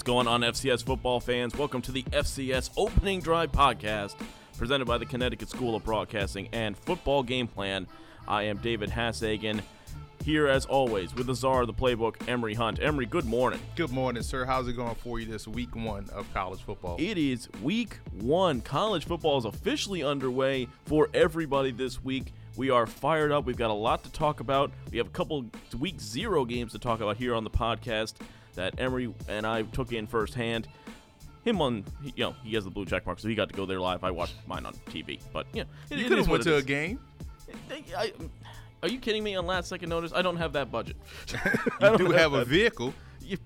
What's going on, FCS football fans? Welcome to the FCS Opening Drive podcast, presented by the Connecticut School of Broadcasting and Football Game Plan. I am David Hassagen, here as always with the czar of the playbook, Emory Hunt. Emory, good morning. Good morning, sir. How's it going for you this week one of college football? It is week one. College football is officially underway for everybody this week. We are fired up. We've got a lot to talk about. We have a couple week zero games to talk about here on the podcast that Emory and I took in firsthand. Him on, you know, he has the blue check mark, so he got to go there live. I watched mine on TV, but yeah, you, know, you could have went to a game. I, are you kidding me? On last second notice, I don't have that budget. you do have, have a vehicle. You,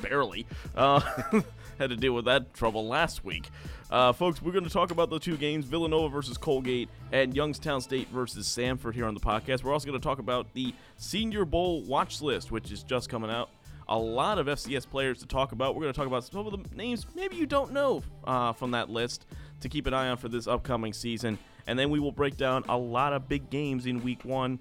barely. Uh, had to deal with that trouble last week. Uh, folks, we're going to talk about the two games Villanova versus Colgate and Youngstown State versus Samford here on the podcast. We're also going to talk about the Senior Bowl watch list, which is just coming out. A lot of FCS players to talk about. We're going to talk about some of the names maybe you don't know uh, from that list to keep an eye on for this upcoming season. And then we will break down a lot of big games in week one,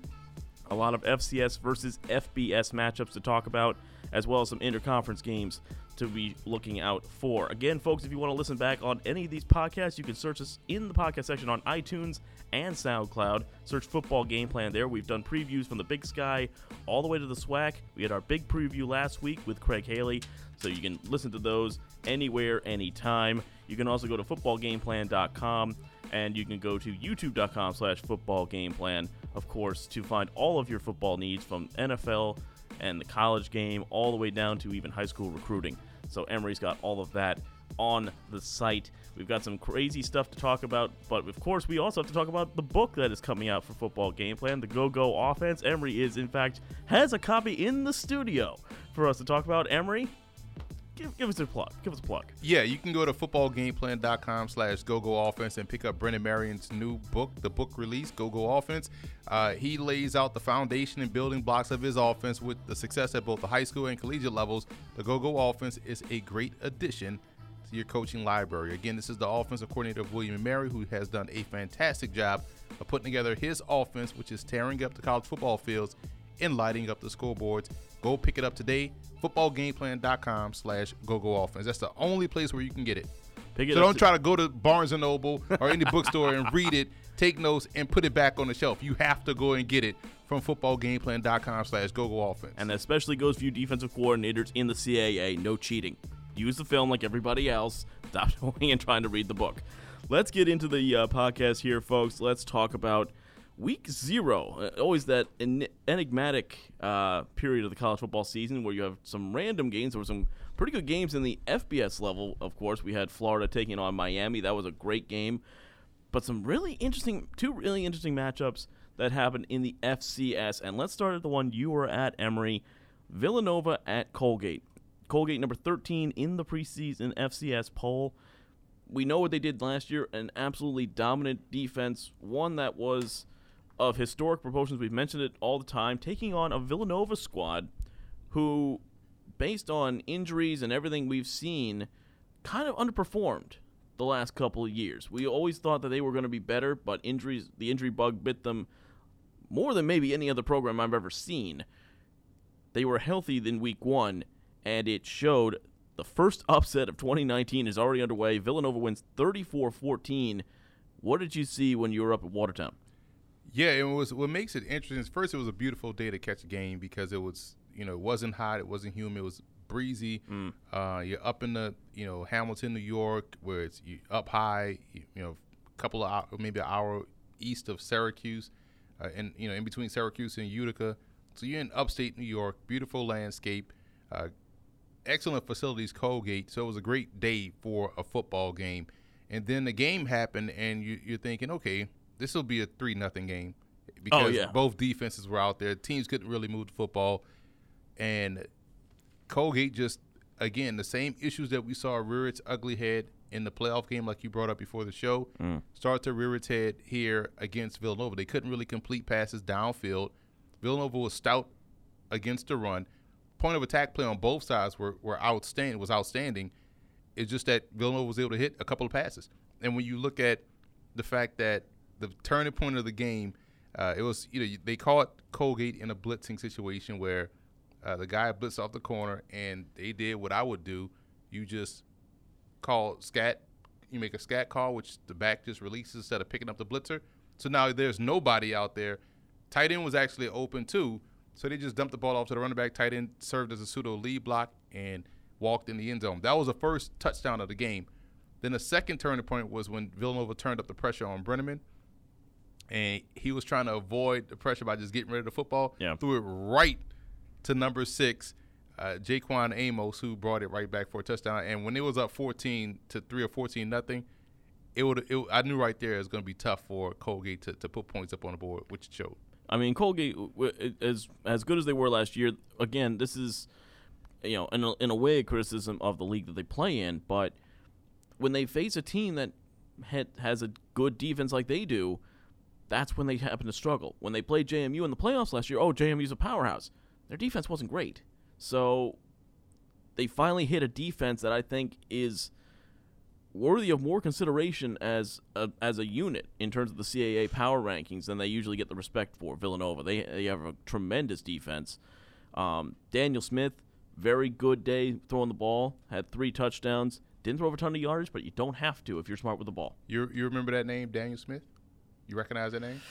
a lot of FCS versus FBS matchups to talk about, as well as some interconference games to be looking out for. Again, folks, if you want to listen back on any of these podcasts, you can search us in the podcast section on iTunes and SoundCloud. Search Football Game Plan there. We've done previews from the Big Sky all the way to the SWAC. We had our big preview last week with Craig Haley, so you can listen to those anywhere, anytime. You can also go to footballgameplan.com and you can go to youtube.com slash footballgameplan, of course, to find all of your football needs from NFL and the college game all the way down to even high school recruiting. So Emory's got all of that on the site. We've got some crazy stuff to talk about, but of course, we also have to talk about the book that is coming out for Football Game Plan, the Go Go Offense. Emory is, in fact, has a copy in the studio for us to talk about. Emory, Give, give, us a plug. Give us a plug. Yeah, you can go to footballgameplan.com slash go-go offense and pick up Brennan Marion's new book, the book release, Go-Go Offense. Uh, he lays out the foundation and building blocks of his offense with the success at both the high school and collegiate levels. The Go-Go Offense is a great addition to your coaching library. Again, this is the offensive coordinator of William & Mary who has done a fantastic job of putting together his offense, which is tearing up the college football fields and lighting up the scoreboards. Go pick it up today. Footballgameplan.com slash go-go offense. That's the only place where you can get it. Pick it so don't to- try to go to Barnes & Noble or any bookstore and read it, take notes, and put it back on the shelf. You have to go and get it from footballgameplan.com slash go-go offense. And that especially goes for you defensive coordinators in the CAA. No cheating. Use the film like everybody else. Stop going and trying to read the book. Let's get into the uh, podcast here, folks. Let's talk about – week zero, uh, always that en- enigmatic uh, period of the college football season where you have some random games. Were some pretty good games in the FBS level. Of course, we had Florida taking on Miami. That was a great game, but some really interesting, two really interesting matchups that happened in the FCS. And let's start at the one you were at, Emory, Villanova at Colgate. Colgate number 13 in the preseason FCS poll. We know what they did last year, an absolutely dominant defense, one that was of historic proportions. We've mentioned it all the time, taking on a Villanova squad who, based on injuries and everything we've seen, kind of underperformed the last couple of years. We always thought that they were going to be better, but injuries, the injury bug bit them more than maybe any other program I've ever seen. They were healthy in week one, and it showed. The first upset of 2019 is already underway. Villanova wins 34 14. What did you see when you were up at Watertown? Yeah, it was what makes it interesting. Is first, it was a beautiful day to catch a game because it was you know it wasn't hot, it wasn't humid, it was breezy. Mm. Uh, you're up in the you know Hamilton, New York, where it's up high. You, you know, a couple of maybe an hour east of Syracuse, uh, and you know in between Syracuse and Utica. So you're in upstate New York, beautiful landscape, uh, excellent facilities, Colgate. So it was a great day for a football game. And then the game happened, and you, you're thinking, okay, this will be a three nothing game because oh, yeah. both defenses were out there. Teams couldn't really move the football, and Colgate just again the same issues that we saw rear its ugly head in the playoff game, like you brought up before the show, mm. start to rear its head here against Villanova. They couldn't really complete passes downfield. Villanova was stout against the run. Point of attack play on both sides were, were outstanding. Was outstanding. It's just that Villanova was able to hit a couple of passes. And when you look at the fact that the turning point of the game. Uh, it was you know they caught Colgate in a blitzing situation where uh, the guy blitzed off the corner and they did what I would do you just call scat. You make a scat call, which the back just releases instead of picking up the blitzer. So now there's nobody out there. Tight end was actually open too, so they just dumped the ball off to the running back. Tight end served as a pseudo lead block and walked in the end zone. That was the first touchdown of the game. Then the second turning point was when Villanova turned up the pressure on Breneman, and he was trying to avoid the pressure by just getting rid of the football. Yeah. Threw it right to number six, uh, Jaquan Amos, who brought it right back for a touchdown. And when it was up 14 to three or 14 nothing, it would. It, I knew right there it was going to be tough for Colgate to, to put points up on the board, which it showed. I mean, Colgate, as as good as they were last year, again, this is, you know, in a, in a way, a criticism of the league that they play in. But when they face a team that had, has a good defense like they do, that's when they happen to struggle. When they played JMU in the playoffs last year, oh, JMU's a powerhouse. Their defense wasn't great, so they finally hit a defense that I think is worthy of more consideration as a, as a unit in terms of the CAA power rankings than they usually get the respect for. Villanova, they they have a tremendous defense. Um, Daniel Smith, very good day throwing the ball, had three touchdowns. Didn't throw over a ton of yards, but you don't have to if you're smart with the ball. You you remember that name, Daniel Smith? You recognize that name?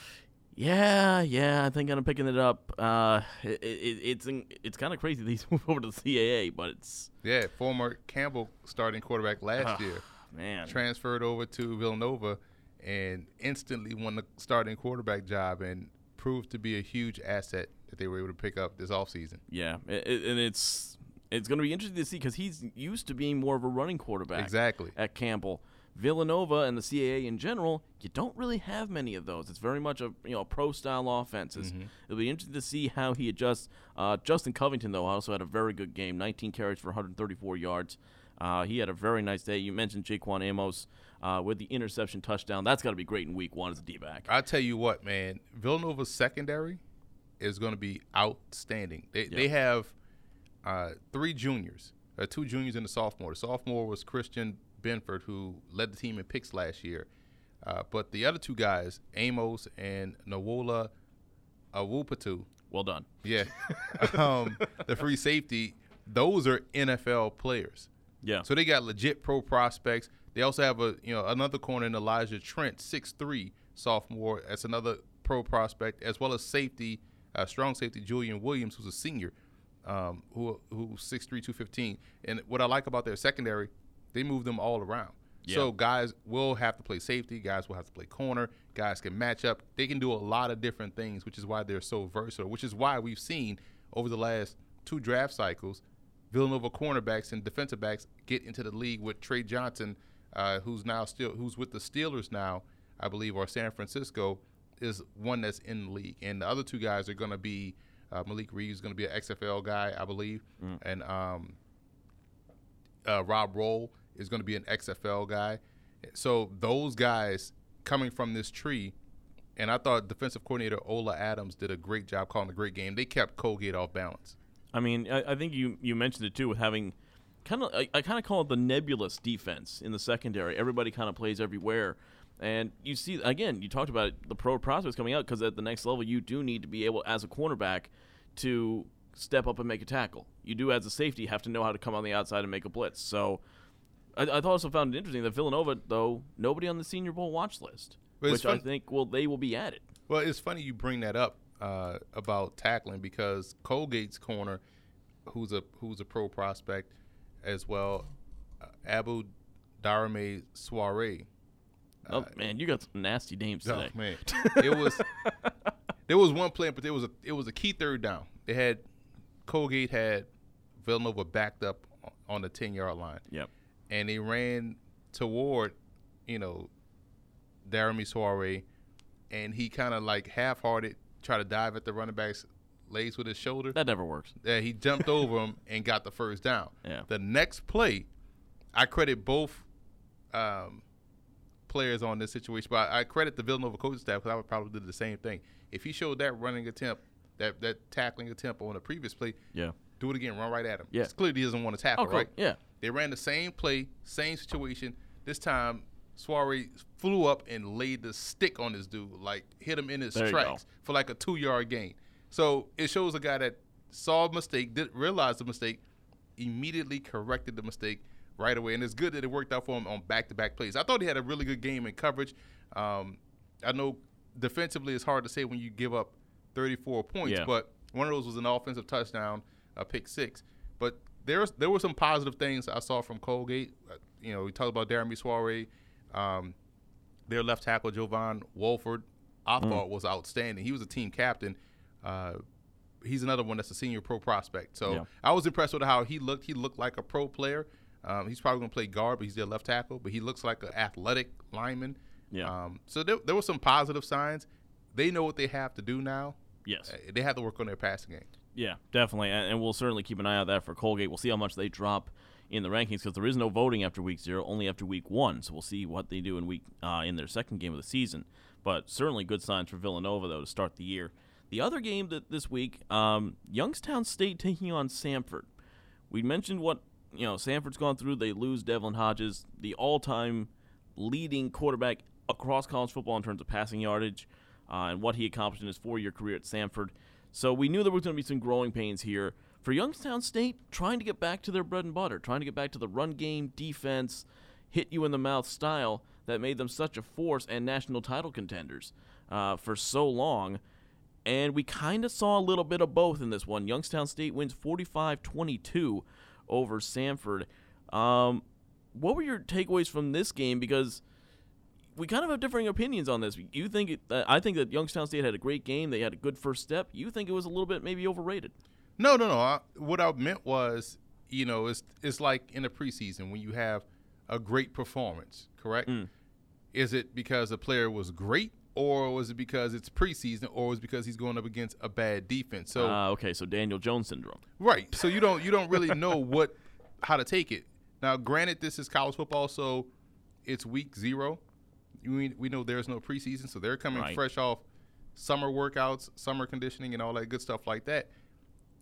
Yeah, yeah, I think I'm picking it up. Uh, it, it, it's in, it's kind of crazy that he's moved over to the CAA, but it's Yeah, former Campbell starting quarterback last Ah, year. man. transferred over to Villanova and instantly won the starting quarterback job and proved to be a huge asset that they were able to pick up this offseason. Yeah, it- and it's it's going to be interesting to see because he's used to being more of a running quarterback. Exactly. At Campbell, Villanova, and the CAA in general, you don't really have many of those. It's very much a you know pro style offenses. It'll be interesting to see how he adjusts. Uh, Justin Covington though also had a very good game, 19 carries for 134 yards. Uh, he had a very nice day. You mentioned Jaquan Amos uh, with the interception touchdown. That's got to be great in week one as a D back. I tell you what, man, Villanova's secondary is going to be outstanding. They, they have uh, three juniors, uh, two juniors and a sophomore. The sophomore was Christian Benford, who led the team in picks last year. Uh, but the other two guys, Amos and Nawola Awupatu, Well done. Yeah. um, the free safety, those are NFL players. Yeah. So they got legit pro prospects. They also have a you know another corner in Elijah Trent, 6'3", sophomore. That's another pro prospect, as well as safety, uh, strong safety Julian Williams, who's a senior, um, who who's 6'3", 215. And what I like about their secondary, they move them all around. So guys will have to play safety. Guys will have to play corner. Guys can match up. They can do a lot of different things, which is why they're so versatile. Which is why we've seen over the last two draft cycles, Villanova cornerbacks and defensive backs get into the league with Trey Johnson, uh, who's now still who's with the Steelers now, I believe, or San Francisco, is one that's in the league. And the other two guys are going to be uh, Malik Reaves is going to be an XFL guy, I believe, and um, uh, Rob Rolle is going to be an XFL guy. So those guys coming from this tree, and I thought defensive coordinator Ola Adams did a great job calling a great game. They kept Colgate off balance. I mean, I, I think you, you mentioned it too with having kind of I, I kind of call it the nebulous defense in the secondary. Everybody kind of plays everywhere, and you see again. You talked about it, the pro prospects coming out because at the next level you do need to be able as a cornerback to step up and make a tackle. You do as a safety have to know how to come on the outside and make a blitz. So I, I also found it interesting that Villanova though nobody on the Senior Bowl watch list, which I think well they will be added. Well, it's funny you bring that up uh, about tackling because Colgate's corner, who's a who's a pro prospect as well, uh, Abu Darame Soiree. oh man, you got some nasty names today. Oh man, it was there was one play, but there was a it was a key third down. They had Colgate had Villanova backed up on the ten yard line, Yep. and they ran toward you know Daramy-Swaray, and he kind of like half hearted tried to dive at the running back's legs with his shoulder. That never works. Yeah, he jumped over him and got the first down. Yeah. The next play, I credit both um, players on this situation, but I, I credit the Villanova coaching staff because I would probably do the same thing. If he showed that running attempt, that that tackling attempt on the previous play, Yeah. do it again, run right at him. Yeah. It's clearly he doesn't want to tackle, Oh, cool. right? Yeah. They ran the same play, same situation. This time, Swaray flew up and laid the stick on this dude, like hit him in his There tracks for like a two yard gain. So it shows a guy that saw a mistake, did realize the mistake, immediately corrected the mistake, right away, and it's good that it worked out for him on back-to-back plays. I thought he had a really good game in coverage. Um, I know defensively it's hard to say when you give up 34 points, Yeah. but one of those was an offensive touchdown, a pick six. But there was there were some positive things I saw from Colgate. Uh, You know, we talked about Jeremy Swaray. Um, their left tackle Jovan Wolford, I Mm. thought was outstanding. He was a team captain. Uh, he's another one that's a senior pro prospect. So Yeah. I was impressed with how he looked. He looked like a pro player. Um, he's probably going to play guard, but he's their left tackle. But he looks like an athletic lineman. Yeah. Um, so there, there were some positive signs. They know what they have to do now. Yes. Uh, They have to work on their passing game. Yeah, definitely, and, and we'll certainly keep an eye out that for Colgate. We'll see how much they drop in the rankings because there is no voting after week zero, only after week one. So we'll see what they do in week uh, in their second game of the season. But certainly good signs for Villanova though to start the year. The other game that this week, um, Youngstown State taking on Samford. We mentioned what you know Samford's gone through. They lose Devlin Hodges, the all-time leading quarterback across college football in terms of passing yardage, uh, and what he accomplished in his four-year career at Samford. So we knew there was going to be some growing pains here for Youngstown State, trying to get back to their bread and butter, trying to get back to the run game, defense, hit you in the mouth style that made them such a force and national title contenders uh, for so long. And we kind of saw a little bit of both in this one. Youngstown State wins 45 22 over Samford. Um, what were your takeaways from this game? Because we kind of have differing opinions on this. You think it, uh, I think that Youngstown State had a great game. They had a good first step. You think it was a little bit maybe overrated. No, no, no. I, what I meant was, you know, it's it's like in the preseason when you have a great performance, correct? Mm. Is it because the player was great, or was it because it's preseason, or was it because he's going up against a bad defense? So uh, okay, so Daniel Jones syndrome. Right. So you don't you don't really know what how to take it. Now, granted, this is college football, so it's week zero. We we know there's no preseason, so they're coming Right. fresh off summer workouts, summer conditioning, and all that good stuff like that.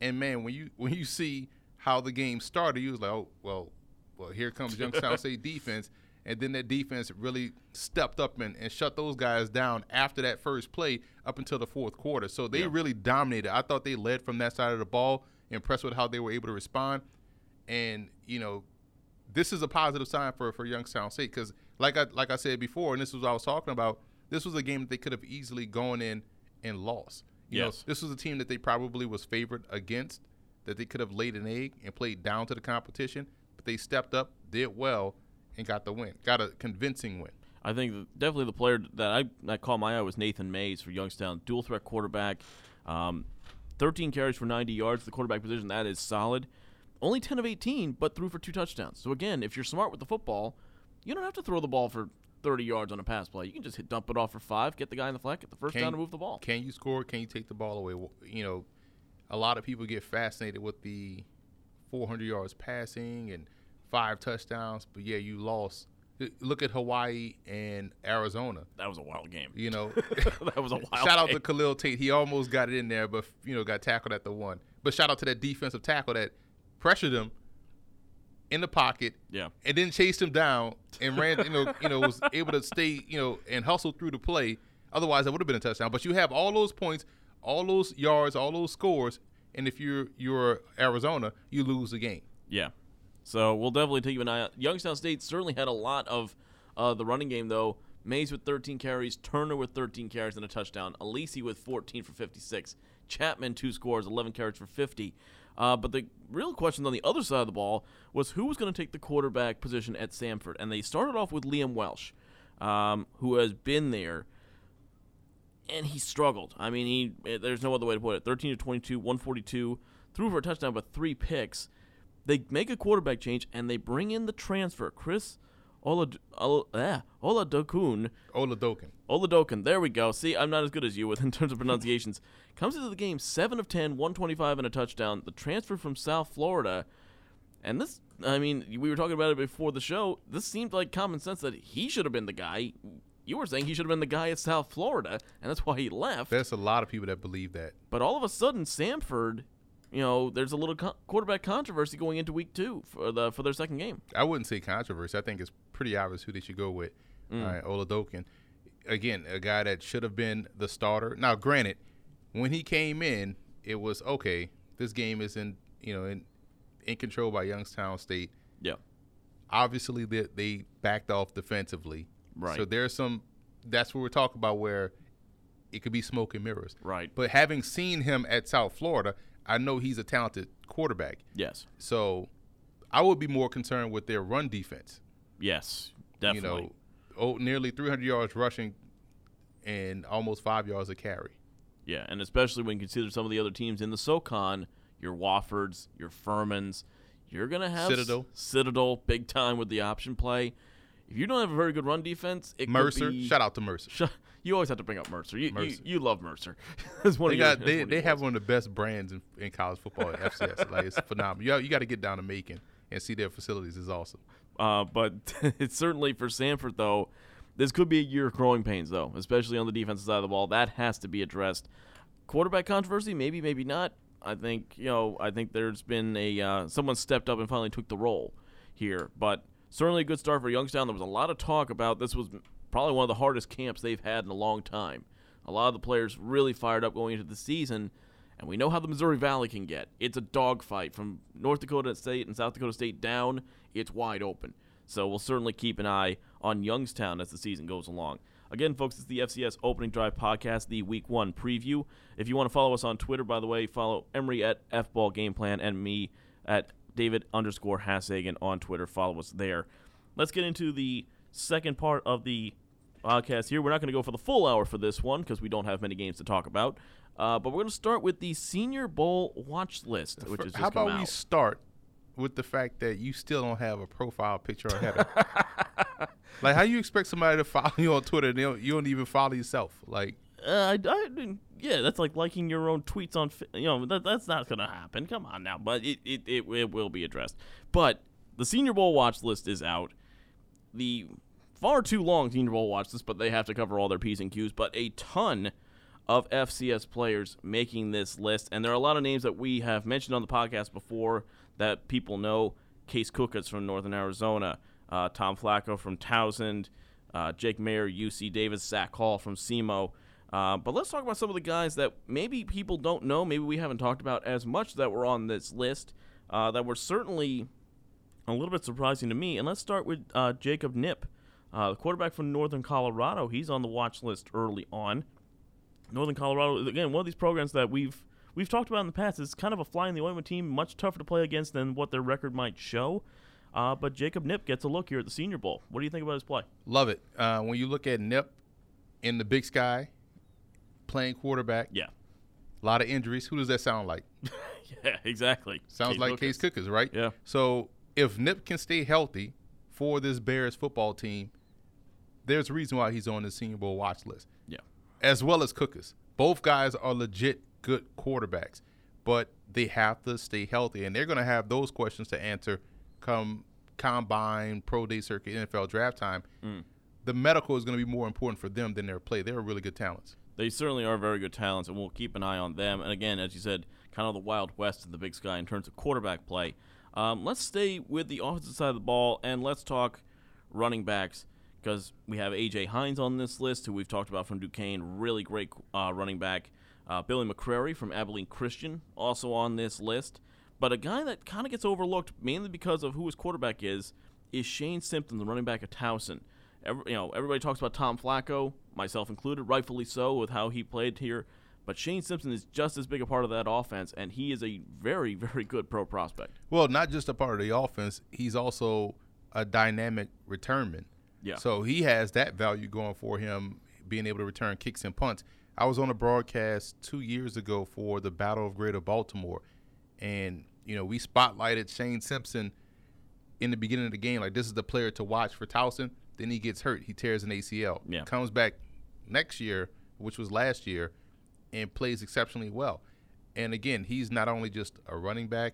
And man, when you when you see how the game started, you was like, oh well, well here comes Youngstown State defense, and then that defense really stepped up and, and shut those guys down after that first play up until the fourth quarter. So they Yeah. really dominated. I thought they led from that side of the ball. Impressed with how they were able to respond, and you know, this is a positive sign for for Youngstown State because, like I like I said before, and this was what I was talking about. This was a game that they could have easily gone in and lost. You Yes. know, this was a team that they probably was favored against, that they could have laid an egg and played down to the competition, but they stepped up, did well, and got the win. Got a convincing win. I think definitely the player that I that caught my eye was Nathan Mays for Youngstown, dual threat quarterback. Um, 13 carries for 90 yards. The quarterback position that is solid. Only 10 of 18, but threw for two touchdowns. So again, if you're smart with the football, you don't have to throw the ball for 30 yards on a pass play. You can just hit, dump it off for five, get the guy in the flat, get the first Can- down, and move the ball. Can you score? Can you take the ball away? You know, a lot of people get fascinated with the 400 yards passing and five touchdowns, but yeah, you lost. Look at Hawaii and Arizona. That was a wild game. You know, that was a wild. Game. Shout out game. to Khalil Tate. He almost got it in there, but you know, got tackled at the one. But shout out to that defensive tackle that pressured him in the pocket yeah. and then chased him down and ran. You know, you know, was able to stay. You know, and hustle through the play. Otherwise, that would have been a touchdown. But you have all those points, all those yards, all those scores, and if you're you're Arizona, you lose the game. Yeah. So we'll definitely take an eye out. Youngstown State certainly had a lot of uh, the running game, though. Mays with 13 carries, Turner with 13 carries and a touchdown, Alisi with 14 for 56, Chapman two scores, 11 carries for 50. Uh, but the real question on the other side of the ball was who was going to take the quarterback position at Samford, and they started off with Liam Welsh, um, who has been there and he struggled. I mean, he eh, there's no other way to put it. 13 to 22, 142, threw for a touchdown, but three picks. They make a quarterback change and they bring in the transfer, Chris Olad- Ol- eh, Oladokun. Oladokin. Oladokun. There we go. See, I'm not as good as you with in terms of pronunciations. Comes into the game 7 of 10, 125 and a touchdown. The transfer from South Florida. And this, I mean, we were talking about it before the show. This seemed like common sense that he should have been the guy. You were saying he should have been the guy at South Florida, and that's why he left. There's a lot of people that believe that. But all of a sudden, Samford, you know, there's a little co- quarterback controversy going into week two for the for their second game. I wouldn't say controversy. I think it's pretty obvious who they should go with. Mm. Uh, all right, Oladokun. Again, a guy that should have been the starter. Now, granted, when he came in, it was okay. This game is in you know in in control by Youngstown State. Yeah. obviously they, they backed off defensively. Right. So there's some. That's what we're talking about where it could be smoke and mirrors. Right. But having seen him at South Florida, I know he's a talented quarterback. Yes. So I would be more concerned with their run defense. Yes. Definitely. You know, oh, nearly 300 yards rushing and almost five yards a carry. Yeah, and especially when you consider some of the other teams in the SoCon, your Woffords, your Furmans, you're gonna have Citadel. S- Citadel, big time with the option play. If you don't have a very good run defense, it Mercer, could be, shout out to Mercer. Sh- you always have to bring up Mercer. You Mercer. You, you love Mercer. That's one They of got that's they, one they have one of the best brands in, in college football at FCS. like it's phenomenal. You, you got to get down to Macon and see their facilities. is awesome. Uh, but it's certainly for Samford though. This could be a year of growing pains though, especially on the defensive side of the ball. That has to be addressed. Quarterback controversy, maybe, maybe not. I think you know. I think there's been a uh, someone stepped up and finally took the role here, but certainly a good start for Youngstown. There was a lot of talk about this was probably one of the hardest camps they've had in a long time. A lot of the players really fired up going into the season, and we know how the Missouri Valley can get. It's a dogfight from North Dakota State and South Dakota State down. It's wide open. So we'll certainly keep an eye on Youngstown as the season goes along. Again, folks, it's the FCS Opening Drive Podcast, the Week One preview. If you want to follow us on Twitter, by the way, follow Emory at FBall Game Plan and me at David underscore Hassagen on Twitter. Follow us there. Let's get into the second part of the podcast here. We're not going to go for the full hour for this one because we don't have many games to talk about. Uh, but we're going to start with the Senior Bowl watch list, which just How about we start with the fact that you still don't have a profile picture or header? like, how you expect somebody to follow you on Twitter and they don't, you don't even follow yourself? Like, Uh, I, I yeah, that's like liking your own tweets on, you know, that, that's not going to happen. Come on now, but it, it, it, it will be addressed. But the Senior Bowl watch list is out. The far too long Senior Bowl watch list, but they have to cover all their P's and Q's. But a ton of FCS players making this list, and there are a lot of names that we have mentioned on the podcast before that people know. Case Cookus from Northern Arizona, uh, Tom Flacco from Towson, uh, Jake Maier, UC Davis, Zach Hall from SEMO. Uh, but let's talk about some of the guys that maybe people don't know, maybe we haven't talked about as much that were on this list, uh, that were certainly a little bit surprising to me. And let's start with uh, Jacob Knipp, uh, the quarterback from Northern Colorado. He's on the watch list early on. Northern Colorado, again, one of these programs that we've we've talked about in the past. It's kind of a fly in the ointment team, much tougher to play against than what their record might show. Uh, but Jacob Knipp gets a look here at the Senior Bowl. What do you think about his play? love it. Uh, when you look at Knipp in the big sky, playing quarterback, Yeah, a lot of injuries. Who does that sound like? yeah, exactly. Sounds Case like Cookus. Case Cookus, right? Yeah. So if Knipp can stay healthy for this Bears football team, there's a reason why he's on the Senior Bowl watch list, Yeah, as well as Cookus. Both guys are legit good quarterbacks, but they have to stay healthy, and they're going to have those questions to answer come combine, pro day circuit, NFL draft time. Mm. The medical is going to be more important for them than their play. They're really good talents. they certainly are very good talents, and we'll keep an eye on them. And again, as you said, kind of the Wild West in the Big Sky in terms of quarterback play. Um, let's stay with the offensive side of the ball, and let's talk running backs because we have AJ Hines on this list, who we've talked about from Duquesne, really great uh, running back. Uh, Billy McCrary from Abilene Christian also on this list. But a guy that kind of gets overlooked mainly because of who his quarterback is is Shane Simpson, the running back of Towson. Every, you know, everybody talks about Tom Flacco, myself included, rightfully so, with how he played here. But Shane Simpson is just as big a part of that offense, and he is a very, very good pro prospect. Well, not just a part of the offense, he's also a dynamic returnman. Yeah. So he has that value going for him, being able to return kicks and punts. I was on a broadcast two years ago for the Battle of Greater Baltimore, and you know we spotlighted Shane Simpson in the beginning of the game, like this is the player to watch for Towson. Then he gets hurt, he tears an ACL, Yeah. comes back next year, which was last year, and plays exceptionally well. And again, he's not only just a running back,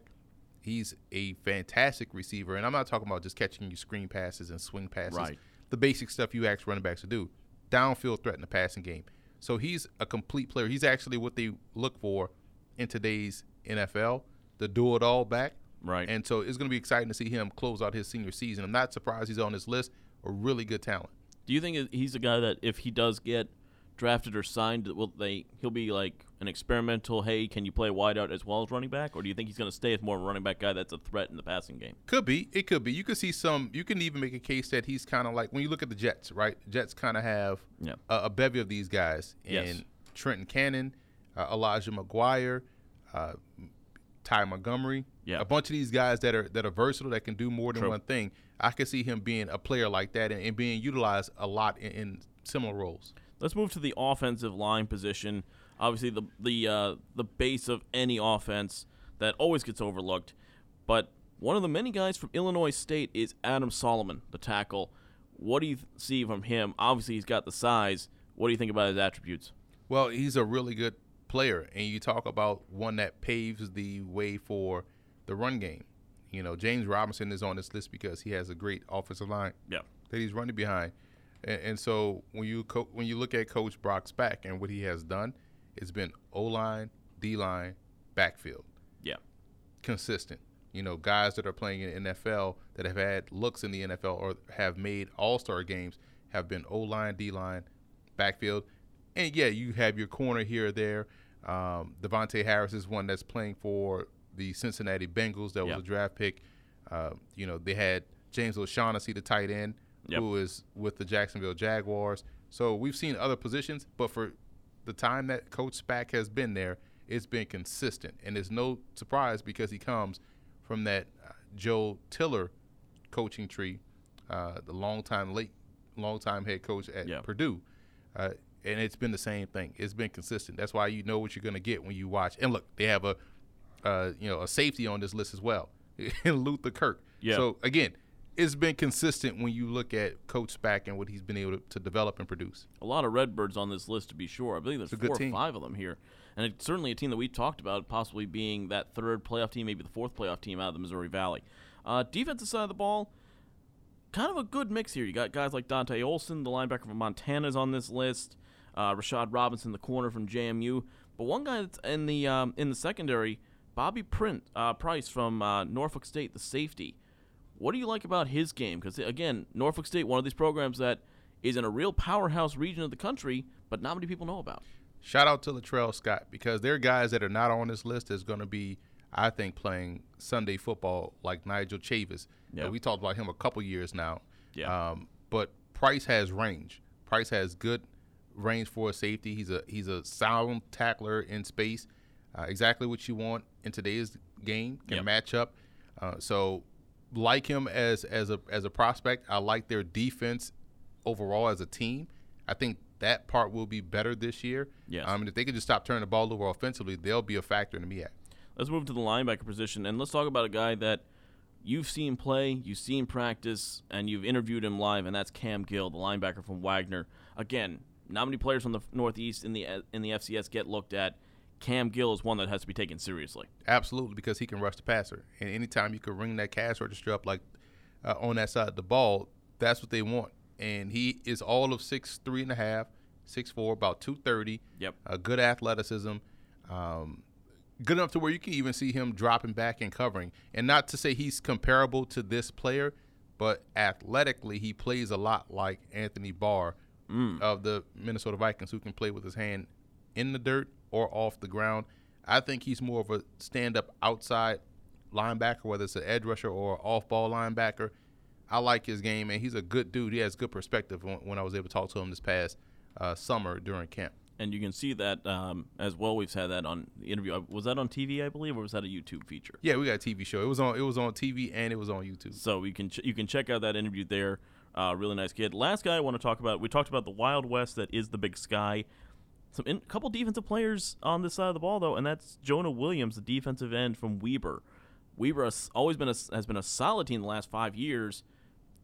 he's a fantastic receiver. And I'm not talking about just catching you screen passes and swing passes, Right. the basic stuff you ask running backs to do, downfield threat in the passing game. So he's a complete player. He's actually what they look for in today's NFL, the do it all back. Right. And so it's going to be exciting to see him close out his senior season. I'm not surprised he's on this list. A really good talent. Do you think he's a guy that if he does get drafted or signed, will they he'll be like an experimental, hey, can you play wideout as well as running back, or do you think he's going to stay as more of a running back guy that's a threat in the passing game? Could be. It could be. You could see some. You can even make a case that he's kind of like when you look at the Jets, right? Jets kind of have Yeah. a, a bevy of these guys in Yes. Trenton Cannon, uh, Elijah McGuire, uh, Ty Montgomery. Yeah. A bunch of these guys that are that are versatile that can do more than True. one thing. I could see him being a player like that and, and being utilized a lot in, in similar roles. Let's move to the offensive line position. Obviously, the the uh, the base of any offense that always gets overlooked. But one of the many guys from Illinois State is Adam Solomon, the tackle. What do you th- see from him? Obviously, he's got the size. What do you think about his attributes? Well, he's a really good player, and you talk about one that paves the way for the run game. You know, James Robinson is on this list because he has a great offensive line Yeah. that he's running behind, and, and so when you co- when you look at Coach Brock Spack and what he has done, it's been O line, D line, backfield, Yeah. consistent. You know, guys that are playing in NFL that have had looks in the NFL or have made All Star games have been O line, D line, backfield, and yeah, you have your corner here or there. Um, Davontae Harris is one that's playing for the Cincinnati Bengals. That was Yeah. a draft pick. Uh, you know, they had James O'Shaughnessy, the tight end, Yep. who is with the Jacksonville Jaguars. So we've seen other positions, but for the time that Coach Spack has been there, it's been consistent, and it's no surprise because he comes from that uh, Joe Tiller coaching tree, uh, the longtime late, longtime head coach at Yeah. Purdue, uh, and it's been the same thing. It's been consistent. That's why you know what you're going to get when you watch. And look, they have a, uh, you know, a safety on this list as well, Luther Kirk. Yeah. So again, it's been consistent when you look at Coach Spack and what he's been able to, to develop and produce. a lot of Redbirds on this list to be sure. I believe there's four or team. five of them here, and it's certainly a team that we talked about possibly being that third playoff team, maybe the fourth playoff team out of the Missouri Valley. Uh, defensive side of the ball, kind of a good mix here. You got guys like Dante Olson, the linebacker from Montana, is on this list. Uh, Rashad Robinson, the corner from JMU, but one guy that's in the um, in the secondary, Bobby Print uh, Price from uh, Norfolk State, the safety. What do you like about his game? Because again, Norfolk State, one of these programs that is in a real powerhouse region of the country, but not many people know about. Shout out to Latrell Scott because there are guys that are not on this list that's going to be, I think, playing Sunday football like Nigel Chavis. Yeah. We talked about him a couple years now. Yeah. Um, but Price has range. Price has good range for a safety. He's a he's a sound tackler in space. Uh, exactly what you want in today's game can Yep. match up. Uh, so like him as as a as a prospect. I like their defense overall as a team. I think that part will be better this year. Yes. Um, I mean, if they could just stop turning the ball over offensively, they'll be a factor in the MEAC. Let's move to the linebacker position, and let's talk about a guy that you've seen play, you've seen practice, and you've interviewed him live, and that's Cam Gill, the linebacker from Wagner. Again, not many players from the Northeast in the in the FCS get looked at. Cam Gill is one that has to be taken seriously. Absolutely, because he can rush the passer, and anytime you can ring that cash register up like uh, on that side of the ball, that's what they want. And he is all of six three and a half, six four, about two thirty. Yep. A good athleticism, um, good enough to where you can even see him dropping back and covering. And not to say he's comparable to this player, but athletically he plays a lot like Anthony Barr of the Minnesota Vikings, who can play with his hand in the dirt or off the ground. I think he's more of a stand-up outside linebacker, whether it's an edge rusher or off-ball linebacker. I like his game, and he's a good dude. He has good perspective when, when I was able to talk to him this past uh, summer during camp. And you can see that um, as well. We've had that on the interview. Uh, Was that on TV, I believe, or was that a YouTube feature? Yeah, we got a TV show. It was on. It was on TV and it was on YouTube. So you can ch- you can check out that interview there. Uh, really nice kid. Last guy I want to talk about. We talked about the Wild West that is the Big Sky. Some in, couple defensive players on this side of the ball though, and that's Jonah Williams, the defensive end from Weber. Weber has always been a, has been a solid team the last five years.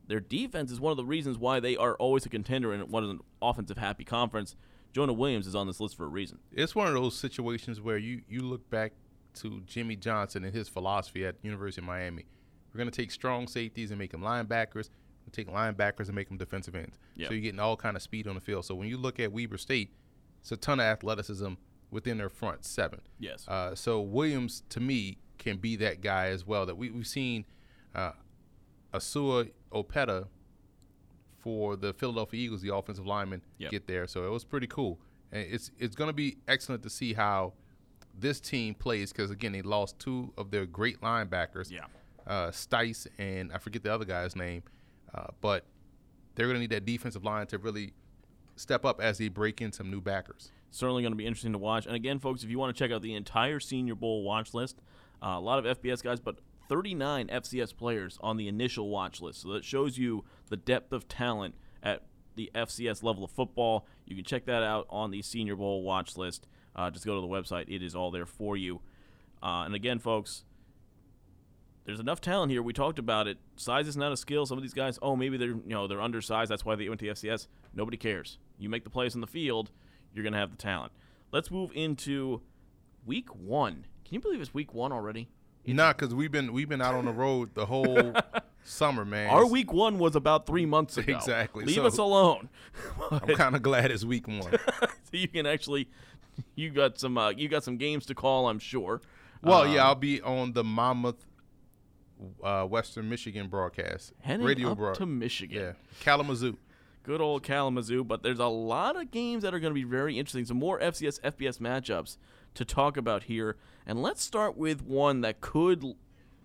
Their defense is one of the reasons why they are always a contender in what is an offensive happy conference. Jonah Williams is on this list for a reason. It's one of those situations where you you look back to Jimmy Johnson and his philosophy at University of Miami. We're going to take strong safeties and make them linebackers. We take linebackers and make them defensive ends. Yeah. So you're getting all kind of speed on the field. So when you look at Weber State, it's a ton of athleticism within their front seven. Yes. Uh, so Williams, to me, can be that guy as well. That we, we've seen uh, Iosua Opeta for the Philadelphia Eagles, the offensive lineman, Yep. get there. So it was pretty cool. And it's it's going to be excellent to see how this team plays because again they lost two of their great linebackers, Yeah. uh, Stice and I forget the other guy's name, uh, but they're going to need that defensive line to really step up as they break in some new backers. certainly going to be interesting to watch. And again, folks, if you want to check out the entire Senior Bowl watch list, uh, a lot of FBS guys, but 39 FCS players on the initial watch list. So that shows you the depth of talent at the FCS level of football. You can check that out on the Senior Bowl watch list. Uh, just go to the website; it is all there for you. Uh, and again, folks, there's enough talent here. We talked about it. Size is not a skill. Some of these guys, oh, maybe they're you know they're undersized. That's why they went to the FCS. Nobody cares. You make the plays in the field, you're gonna have the talent. Let's move into week one. Can you believe it's week one already? Nah, because we've been we've been out on the road the whole summer, man. Our week one was about three months ago. Exactly. Leave So- us alone. I'm kind of glad it's week one. so you can actually, you got some, uh, you got some games to call. I'm sure. Well, Um, yeah, I'll be on the Monmouth, uh, Western Michigan broadcast, radio up broad- to Michigan. Yeah, Kalamazoo. Good old Kalamazoo, but there's a lot of games that are going to be very interesting. Some more FCS FBS matchups to talk about here, and let's start with one that could.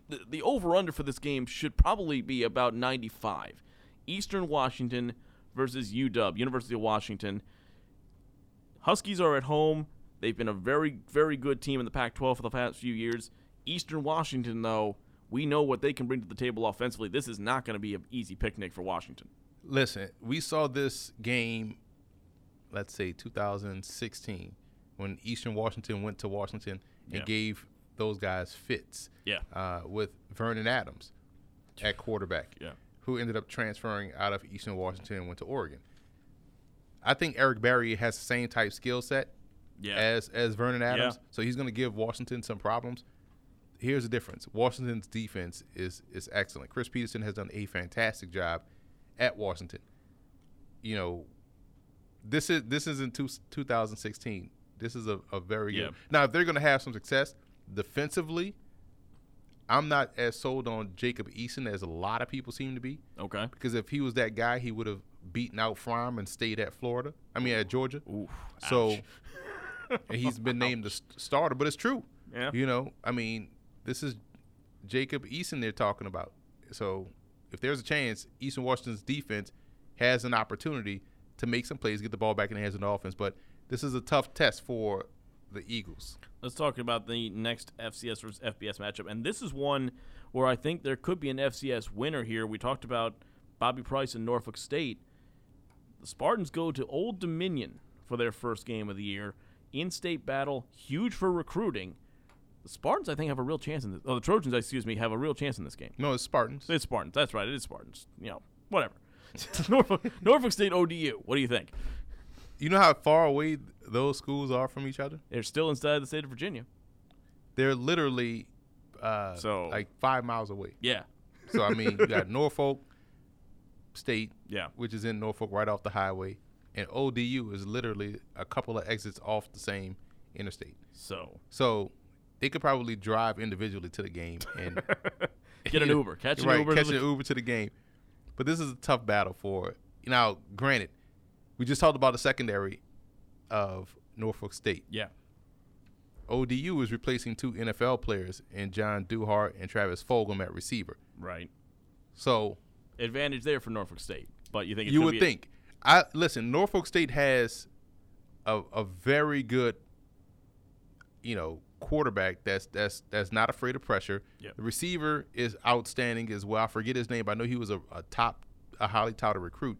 The, over under for this game should probably be about 95. Eastern Washington versus UW, University of Washington. Huskies are at home. They've been a very, very good team in the Pac 12 for the past few years. Eastern Washington, though, we know what they can bring to the table offensively. This is not going to be an easy picnic for Washington. Listen, we saw this game, let's say 2016, when Eastern Washington went to Washington and Yeah. gave those guys fits Yeah. uh, with Vernon Adams at quarterback, Yeah. who ended up transferring out of Eastern Washington and went to Oregon. I think Eric Barriere has the same type skill set Yeah. as as Vernon Adams, Yeah. so he's going to give Washington some problems. Here's the difference: Washington's defense is is excellent. Chris Petersen has done a fantastic job at Washington. You know, this is this isn't two, 2016. This is a, a very Yeah. good. Now, if they're going to have some success defensively, I'm not as sold on Jacob Eason as a lot of people seem to be. Okay. Because if he was that guy, he would have beaten out Fromm and stayed at Florida. I mean, at Georgia. Oof. So, and he's been named the starter, but it's true. Yeah. You know, I mean, this is Jacob Eason they're talking about. So, if there's a chance, Eastern Washington's defense has an opportunity to make some plays, get the ball back in the hands of the offense. But this is a tough test for the Eagles. Let's talk about the next FCS versus FBS matchup, and this is one where I think there could be an FCS winner here. We talked about Bobby Price and Norfolk State. The Spartans go to Old Dominion for their first game of the year. In-state battle, huge for recruiting. The Spartans, I think, have a real chance in this. Oh, the Trojans, excuse me, have a real chance in this game. No, it's Spartans. It's Spartans. That's right. It is Spartans. You know, whatever. Norfolk, Norfolk State ODU. What do you think? You know how far away those schools are from each other? They're still inside the state of Virginia. They're literally uh, So- like five miles away. Yeah. So I mean, you got Norfolk State, Yeah. which is in Norfolk, right off the highway, and ODU is literally a couple of exits off the same interstate. So So they could probably drive individually to the game and get an Uber. Catch an right, Uber. to catch the- an Uber to the game. But this is a tough battle for. you Now, granted, we just talked about the secondary of Norfolk State. Yeah. ODU is replacing two NFL players in John Duhart and Travis Fulgham at receiver. Right. So Advantage there for Norfolk State. But you think it's you would think. I listen. Norfolk State has a, a very good, you know, quarterback that's that's that's not afraid of pressure. Yep. The receiver is outstanding as well. I forget his name, but I know he was a, a top, a highly touted recruit.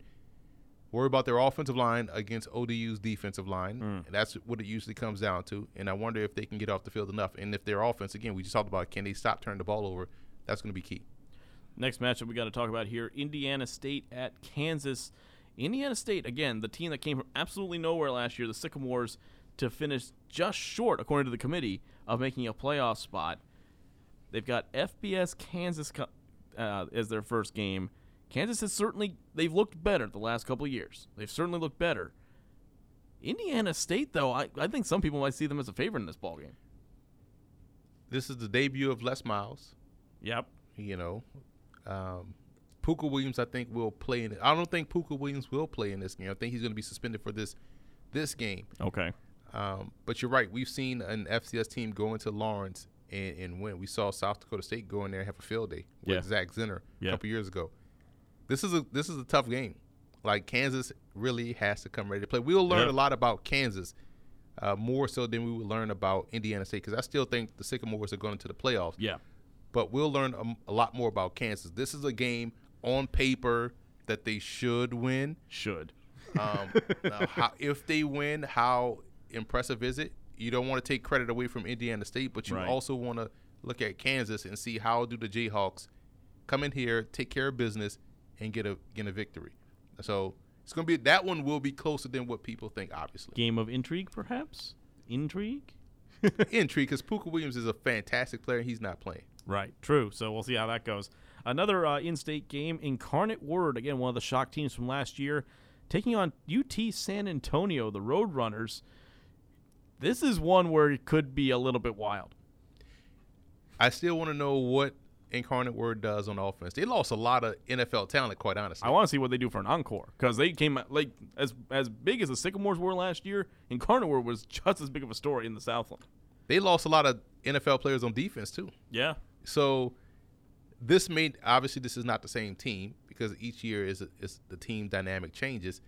Worry about their offensive line against ODU's defensive line, Mm. and that's what it usually comes down to. And I wonder if they can get off the field enough, and if their offense, again, we just talked about, can they stop turning the ball over? That's going to be key. Next matchup we got to talk about here Indiana State at Kansas. Indiana State, again, the team that came from absolutely nowhere last year, the Sycamores, to finish just short, according to the committee, of making a playoff spot. They've got FBS Kansas uh, as their first game. Kansas has certainly, they've looked better the last couple years. They've certainly looked better. Indiana State, though, I, I think some people might see them as a favorite in this ball game. This is the debut of Les Miles. Yep. you know. Um, Pooka Williams, I think, will play in it. I don't think Pooka Williams will play in this game. I think he's going to be suspended for this this game. Okay. Um, but you're right. We've seen an FCS team go into Lawrence and, and win. We saw South Dakota State go in there and have a field day with Yeah. Zach Zenner Yeah. a couple years ago. This is a this is a tough game. Like Kansas really has to come ready to play. We'll learn Yeah. a lot about Kansas uh, more so than we would learn about Indiana State because I still think the Sycamores are going to the playoffs. Yeah. But we'll learn a, a lot more about Kansas. This is a game on paper that they should win. Should. Um, how, if they win, how impressive is it? You don't want to take credit away from Indiana State, but you Right. also want to look at Kansas and see how do the Jayhawks come in here, take care of business, and get a get a victory. So it's gonna be that one will be closer than what people think. Obviously, Game of intrigue, perhaps. Intrigue. intrigue because Pooka Williams is a fantastic player. He's not playing. Right. True. So we'll see how that goes. Another uh, in-state game. Incarnate Word again, one of the shock teams from last year, taking on UT San Antonio, the Roadrunners. This is one where it could be a little bit wild. I still want to know what Incarnate Word does on offense. They lost a lot of NFL talent, quite honestly. I want to see what they do for an encore because they came like as as big as the Sycamores were last year. Incarnate Word was just as big of a story in the Southland. they lost a lot of NFL players on defense too. Yeah. So this may obviously this is not the same team because each year is is the team dynamic changes.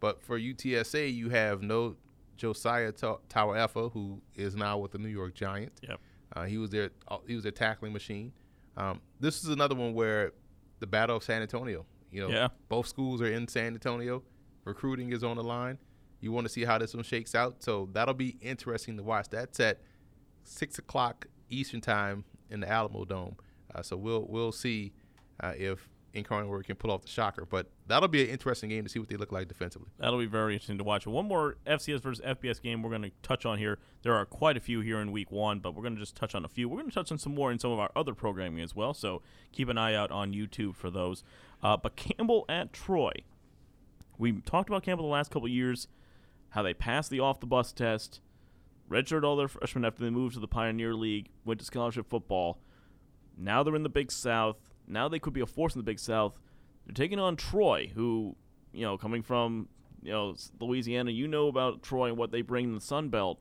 But for UTSA, you have no Josiah Ta- Tauaefa, who is now with the New York Giants. Yep. Uh, he was their uh, he was their tackling machine. Um, this is another one where the battle of San Antonio. You know, Yeah. both schools are in San Antonio. Recruiting is on the line. You want to see how this one shakes out. So that'll be interesting to watch. That's at six o'clock Eastern time in the Alamo Dome. Uh, so we'll we'll see uh, if Incarnate Word can pull off the shocker. But that'll be an interesting game to see what they look like defensively. That'll be very interesting to watch. One more FCS versus FBS game we're going to touch on here. There are quite a few here in week one, but we're going to just touch on a few. We're going to touch on some more in some of our other programming as well, so keep an eye out on YouTube for those. Uh, but Campbell at Troy. We talked about Campbell the last couple years, how they passed the off the bus test, redshirted all their freshmen after they moved to the Pioneer League, went to scholarship football. Now they're in the Big South. Now they could be a force in the Big South. They're taking on Troy, who, you know, coming from, you know, Louisiana, you know about Troy and what they bring in the Sun Belt.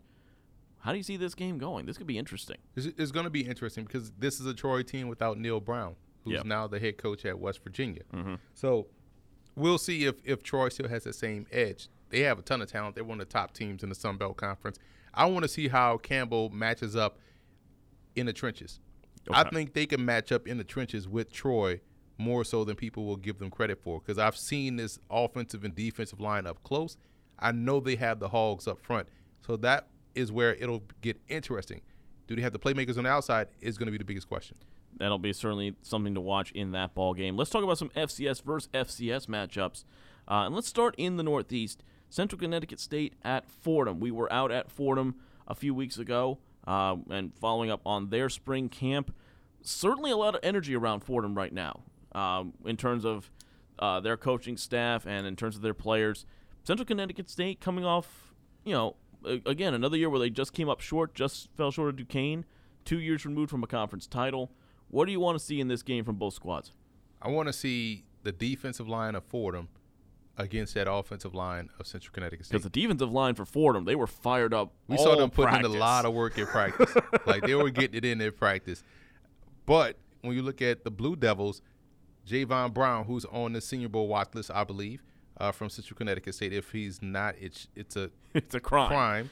How do you see this game going? This could be interesting. It's, it's going to be interesting because this is a Troy team without Neal Brown, who's Yep. now the head coach at West Virginia. Mm-hmm. So we'll see if, if Troy still has the same edge. They have a ton of talent. They're one of the top teams in the Sun Belt Conference. I want to see how Campbell matches up in the trenches. I think they can match up in the trenches with Troy more so than people will give them credit for because I've seen this offensive and defensive line up close. I know they have the hogs up front. So that is where it'll get interesting. Do they have the playmakers on the outside is going to be the biggest question. That'll be certainly something to watch in that ball game. Let's talk about some FCS versus FCS matchups, uh, and let's start in the Northeast. Central Connecticut State at Fordham. We were out at Fordham a few weeks ago, uh, and following up on their spring camp. Certainly a lot of energy around Fordham right now, um, in terms of uh, their coaching staff and in terms of their players. Central Connecticut State coming off, you know, again another year where they just came up short, just fell short of Duquesne, two years removed from a conference title. What do you want to see in this game from both squads? I want to see the defensive line of Fordham against that offensive line of Central Connecticut State. Because the defensive line for Fordham, they were fired up. We saw them putting in a lot of work in practice. like they were getting it in their practice. But when you look at the Blue Devils, Javon Brown, who's on the Senior Bowl watch list, I believe, uh, from Central Connecticut State. If he's not, it's it's a it's a crime. crime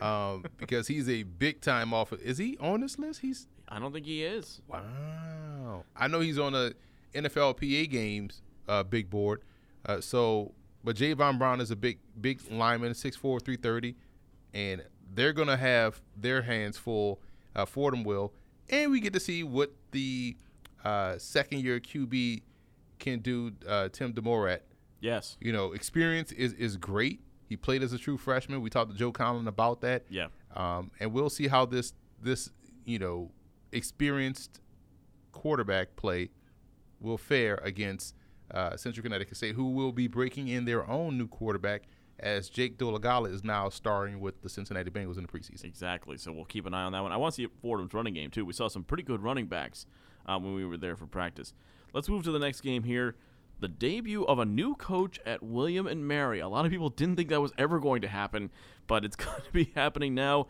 um, because he's a big time offer. Is he on this list? He's I don't think he is. Wow. I know he's on the NFLPA games uh, big board. Uh, so, but Javon Brown is a big, big lineman, 6'4", 330, and they're gonna have their hands full. Uh, Fordham will, and we get to see what the uh, second year QB can do. Uh, Tim DeMorat. Yes. You know, experience is is great. He played as a true freshman. We talked to Joe Conlin about that. Yeah. Um, and we'll see how this this you know experienced quarterback play will fare against uh, Central Connecticut State, who will be breaking in their own new quarterback as Jake Dolegala is now starring with the Cincinnati Bengals in the preseason. Exactly. So we'll keep an eye on that one. I want to see Fordham's running game too. We saw some pretty good running backs um, when we were there for practice. Let's move to the next game here. the debut of a new coach at William and Mary. A lot of people didn't think that was ever going to happen, but it's going to be happening now.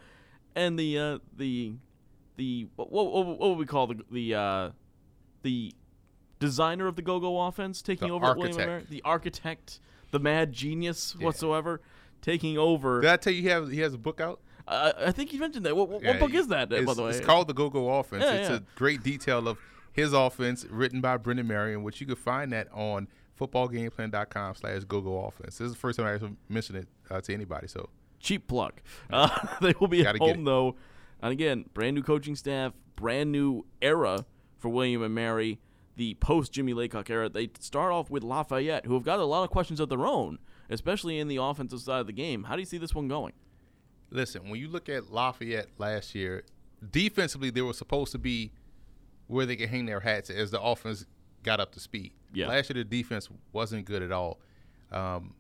And the uh, the the what, what, what would we call the the uh, the designer of the go-go offense taking The over at William and. Mary, the architect, the mad genius Yeah. whatsoever, taking over. Did I tell you he has he has a book out? Uh, I think you mentioned that. What, what, Yeah, book is that, by the way? it's called the Go Go Offense. Yeah, it's a great detail of his offense, written by Brennan Marion, which you can find that on footballgameplan.com slash go go offense. This is the first time I ever mentioned it uh, to anybody. So cheap plug. Uh, they will be at home though, and again, brand new coaching staff, brand new era for William and Mary. The post Jimmy Laycock era, they start off with Lafayette, who have got a lot of questions of their own, especially in the offensive side of the game. How do you see this one going? listen, when you look at Lafayette last year, defensively they were supposed to be where they could hang their hats as the offense got up to speed. Yeah. Last year the defense wasn't good at all. Um,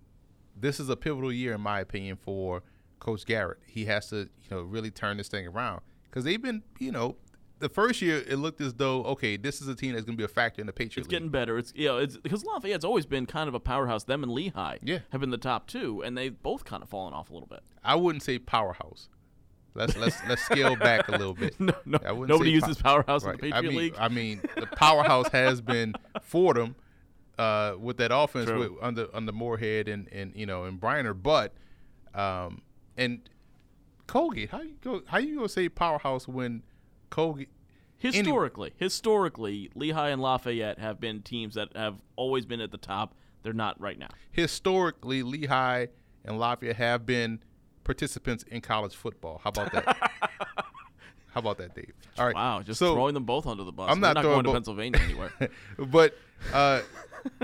this is a pivotal year in my opinion for Coach Garrett. He has to, you know, really turn this thing around because they've been, you know, the first year it looked as though okay, this is a team that's going to be a factor in the Patriot It's League. getting better. It's you know, it's because Lafayette's always been kind of a powerhouse. Them and Lehigh Yeah. have been the top two, and they've both kind of fallen off a little bit. I wouldn't say powerhouse. Let's let's let's scale back a little bit. No, no, nobody uses powerhouse in Right. the I Patriot mean, League. I mean, the powerhouse has been Fordham uh, with that offense True. with, under under Moorhead and and you know and Breiner, but um, and Colgate. How you go? How you gonna say powerhouse when Colgate? Historically, historically, Lehigh and Lafayette have been teams that have always been at the top. They're not right now. Historically, Lehigh and Lafayette have been participants in college football. How about that? How about that, Dave? All right. Wow, just so, throwing them both under the bus. I'm not not going to Pennsylvania anywhere. but uh,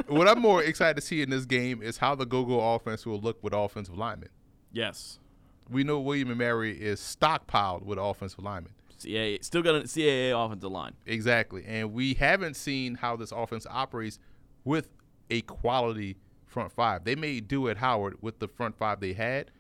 what I'm more excited to see in this game is how the go-go offense will look with offensive linemen. yes, We know William and Mary is stockpiled with offensive linemen. CAA still got a CAA offensive line. Exactly. And we haven't seen how this offense operates with a quality front five. They may do at Howard with the front five they had,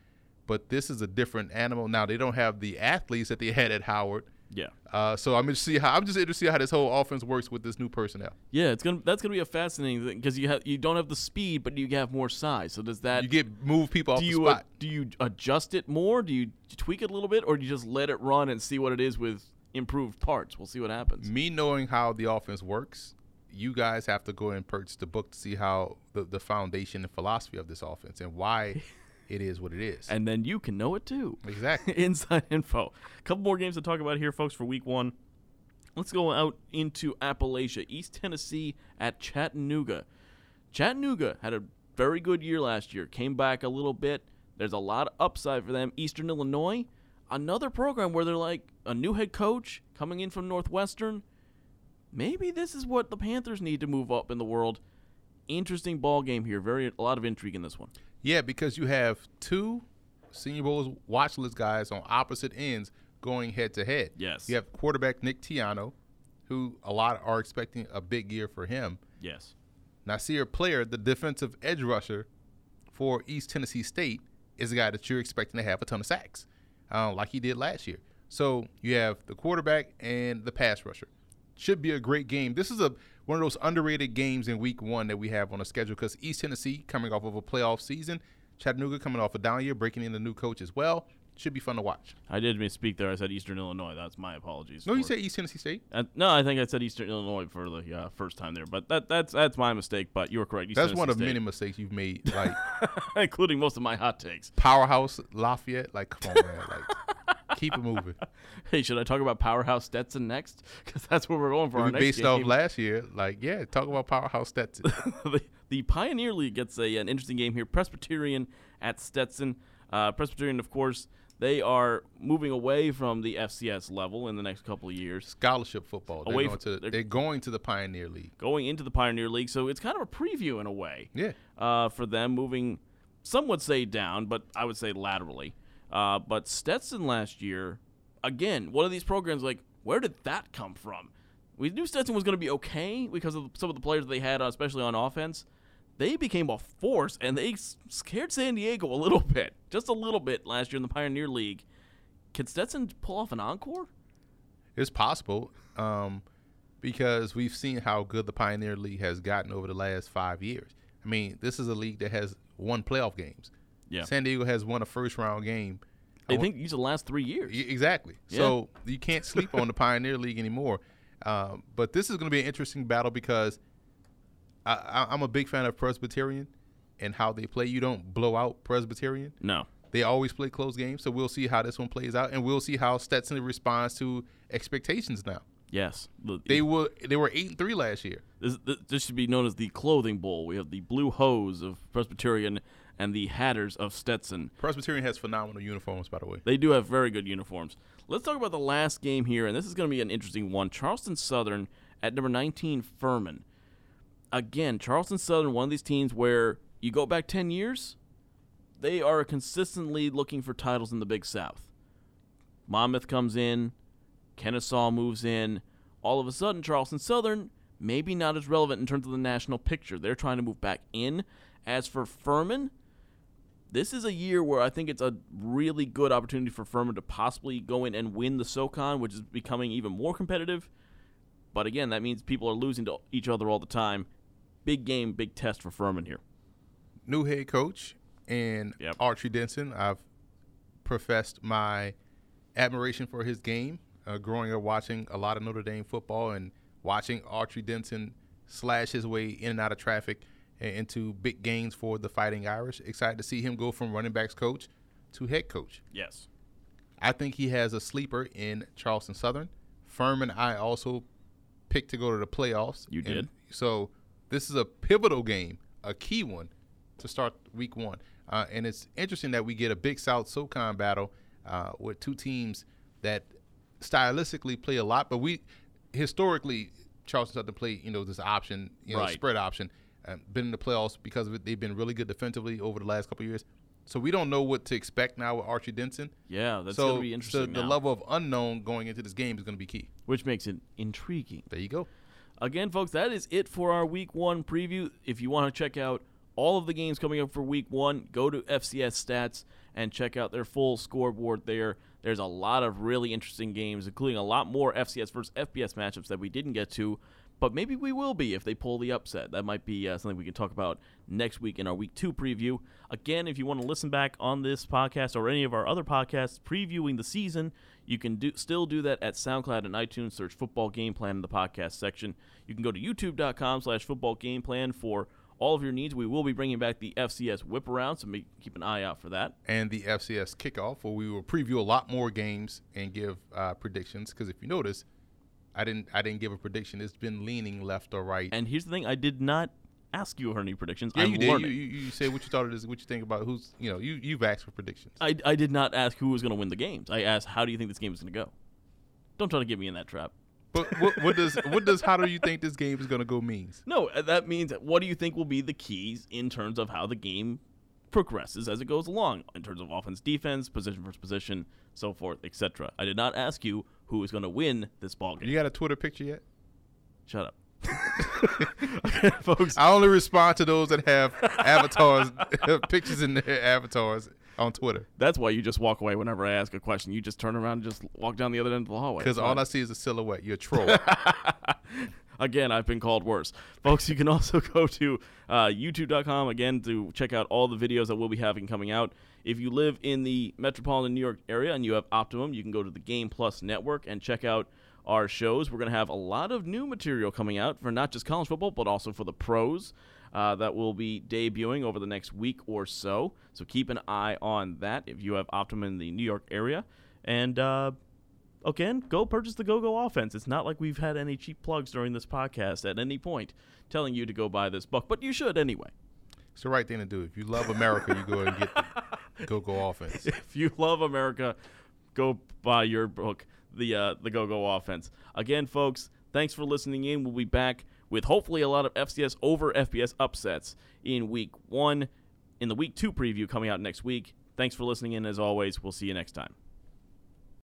but this is a different animal. Now they don't have the athletes that they had at Howard. Yeah, Uh, so I'm just see how I'm just interested to see how this whole offense works with this new personnel. yeah. It's gonna that's gonna be a fascinating thing because you have you don't have the speed, but you have more size. So does that You get move people off do the you uh, spot. do you adjust it more? Do you tweak it a little bit, or do you just let it run and see what it is with improved parts? We'll see what happens. me knowing how the offense works, you guys have to go and purchase the book to see how the, the foundation and philosophy of this offense and why it is what it is. And then you can know it too. exactly. Inside info. A couple more games to talk about here, folks, for week one. Let's go out into Appalachia. East Tennessee at Chattanooga. Chattanooga had a very good year last year, came back a little bit. There's a lot of upside for them. Eastern Illinois, another program where they're like a new head coach coming in from Northwestern. Maybe this is what the Panthers need to move up in the world. Interesting ball game here. Very a lot of intrigue in this one. Yeah, because you have two Senior Bowls watch list guys on opposite ends going head to head. Yes. You have quarterback Nick Tiano, who a lot are expecting a big year for him. Yes. Nasir Player, the defensive edge rusher for East Tennessee State, is a guy that you're expecting to have a ton of sacks, uh, like he did last year. So you have the quarterback and the pass rusher. Should be a great game. This is a one of those underrated games in Week One that we have on the schedule because East Tennessee coming off of a playoff season, Chattanooga coming off a down year, breaking in a new coach as well. Should be fun to watch. I did misspeak there. I said Eastern Illinois. That's my apologies. No, you said East Tennessee State. Uh, no, I think I said Eastern Illinois for the uh, first time there, but that that's that's my mistake. But you were correct. East That's one of Tennessee many mistakes you've made. Like including most of my hot takes. powerhouse Lafayette. Like come on, man. Like keep it moving. Hey, should I talk about Powerhouse Stetson next? Because that's where we're going for our next based game. off last year, like yeah, talk about powerhouse Stetson. the, the Pioneer League gets a, an interesting game here. Presbyterian at Stetson. Uh, Presbyterian, of course, they are moving away from the FCS level in the next couple of years. Scholarship football. They're Away going to they're- they're going to the Pioneer League. going into the Pioneer League. So it's kind of a preview in a way Yeah, uh, for them moving, some would say down, but I would say laterally. Uh, but Stetson last year, again, one of these programs, like, where did that come from? We knew Stetson was going to be okay because of some of the players they had, uh, especially on offense. They became a force, and they scared San Diego a little bit, just a little bit last year in the Pioneer League. Can Stetson pull off an encore? it's possible. Um, because we've seen how good the Pioneer League has gotten over the last five years. I mean, this is a league that has won playoff games. Yeah. San Diego has won a first round game. I think these are the last three years. Exactly. Yeah. So you can't sleep on the Pioneer League anymore. Um, but this is going to be an interesting battle because I, I, I'm a big fan of Presbyterian and how they play. You don't blow out Presbyterian. No. They always play close games. So we'll see how this one plays out, and we'll see how Stetson responds to expectations now. Yes. They were they were eight and three last year. This, this should be known as the clothing bowl. We have the blue hose of Presbyterian and the hatters of Stetson. Presbyterian has phenomenal uniforms, by the way. They do have very good uniforms. Let's talk about the last game here, and this is going to be an interesting one. Charleston Southern at number 19, Furman. Again, Charleston Southern, one of these teams where you go back 10 years, they are consistently looking for titles in the Big South. Monmouth comes in, Kennesaw moves in. All of a sudden, Charleston Southern, maybe not as relevant in terms of the national picture. They're trying to move back in. As for Furman, this is a year where I think it's a really good opportunity for Furman to possibly go in and win the SoCon, which is becoming even more competitive. But again, that means people are losing to each other all the time. Big game, big test for Furman here. New head coach and Yep. Autry Denson. I've professed my admiration for his game. Uh, growing up watching a lot of Notre Dame football and watching Autry Denson slash his way in and out of traffic into big gains for the Fighting Irish. Excited to see him go from running backs coach to head coach. Yes. I think he has a sleeper in Charleston Southern. Furman, I also picked to go to the playoffs. You did. So this is a pivotal game, a key one to start week one. Uh, and it's interesting that we get a big South SoCon battle uh, with two teams that stylistically play a lot, but we historically Charleston Southern play you know this option, you know Right. spread option. Um, been in the playoffs because of it. They've been really good defensively over the last couple of years. So we don't know what to expect now with Autry Denson Yeah, that's so going to be interesting. so the now, level of unknown going into this game is going to be key. which makes it intriguing. There you go. Again, folks, that is it for our week one preview. If you want to check out all of the games coming up for week one, go to FCS Stats and check out their full scoreboard there. There's a lot of really interesting games, including a lot more FCS versus FBS matchups that we didn't get to, but maybe we will be if they pull the upset. That might be uh, something we can talk about next week in our week two preview. Again, if you want to listen back on this podcast or any of our other podcasts previewing the season, you can do still do that at SoundCloud and iTunes. Search Football Game Plan in the podcast section. You can go to youtube.com slash football game plan for all of your needs. We will be bringing back the FCS whip around, so make, keep an eye out for that. And the FCS kickoff, where we will preview a lot more games and give uh, predictions. Because if you notice, I didn't I didn't give a prediction. It's been leaning left or right. And here's the thing: I did not ask you for any predictions. yeah, I'm you did. You, learning. you, you said what you thought it is, what you think about who's you know you you've asked for predictions. I, I did not ask who was going to win the games. I asked, how do you think this game is going to go? Don't try to get me in that trap. But what, what does what does how do you think this game is going to go means? No, uh, that means what do you think will be the keys in terms of how the game progresses as it goes along in terms of offense, defense, position versus position, so forth, etc. I did not ask you who is going to win this ball game. You got a Twitter picture yet? Shut up. folks. I only respond to those that have avatars, pictures in their avatars on Twitter. That's why you just walk away whenever I ask a question. You just turn around and just walk down the other end of the hallway. Because all. I see is a silhouette. You're a troll. Again, I've been called worse. Folks, you can also go to uh, youtube.com again to check out all the videos that we'll be having coming out. If you live in the metropolitan New York area and you have Optimum, you can go to the Game Plus network and check out our shows. We're going to have a lot of new material coming out for not just college football, but also for the pros uh, that will be debuting over the next week or so. So keep an eye on that if you have Optimum in the New York area. And uh, again, go purchase the Go Go offense. It's not like we've had any cheap plugs during this podcast at any point telling you to go buy this book, but you should anyway. it's the right thing to do. If you love America, you go and get the Go Go offense. If you love America, go buy your book, the uh, the Go Go offense. Again, folks, thanks for listening in. We'll be back with hopefully a lot of FCS over FBS upsets in week one, in the week two preview coming out next week. Thanks for listening in. As always, we'll see you next time.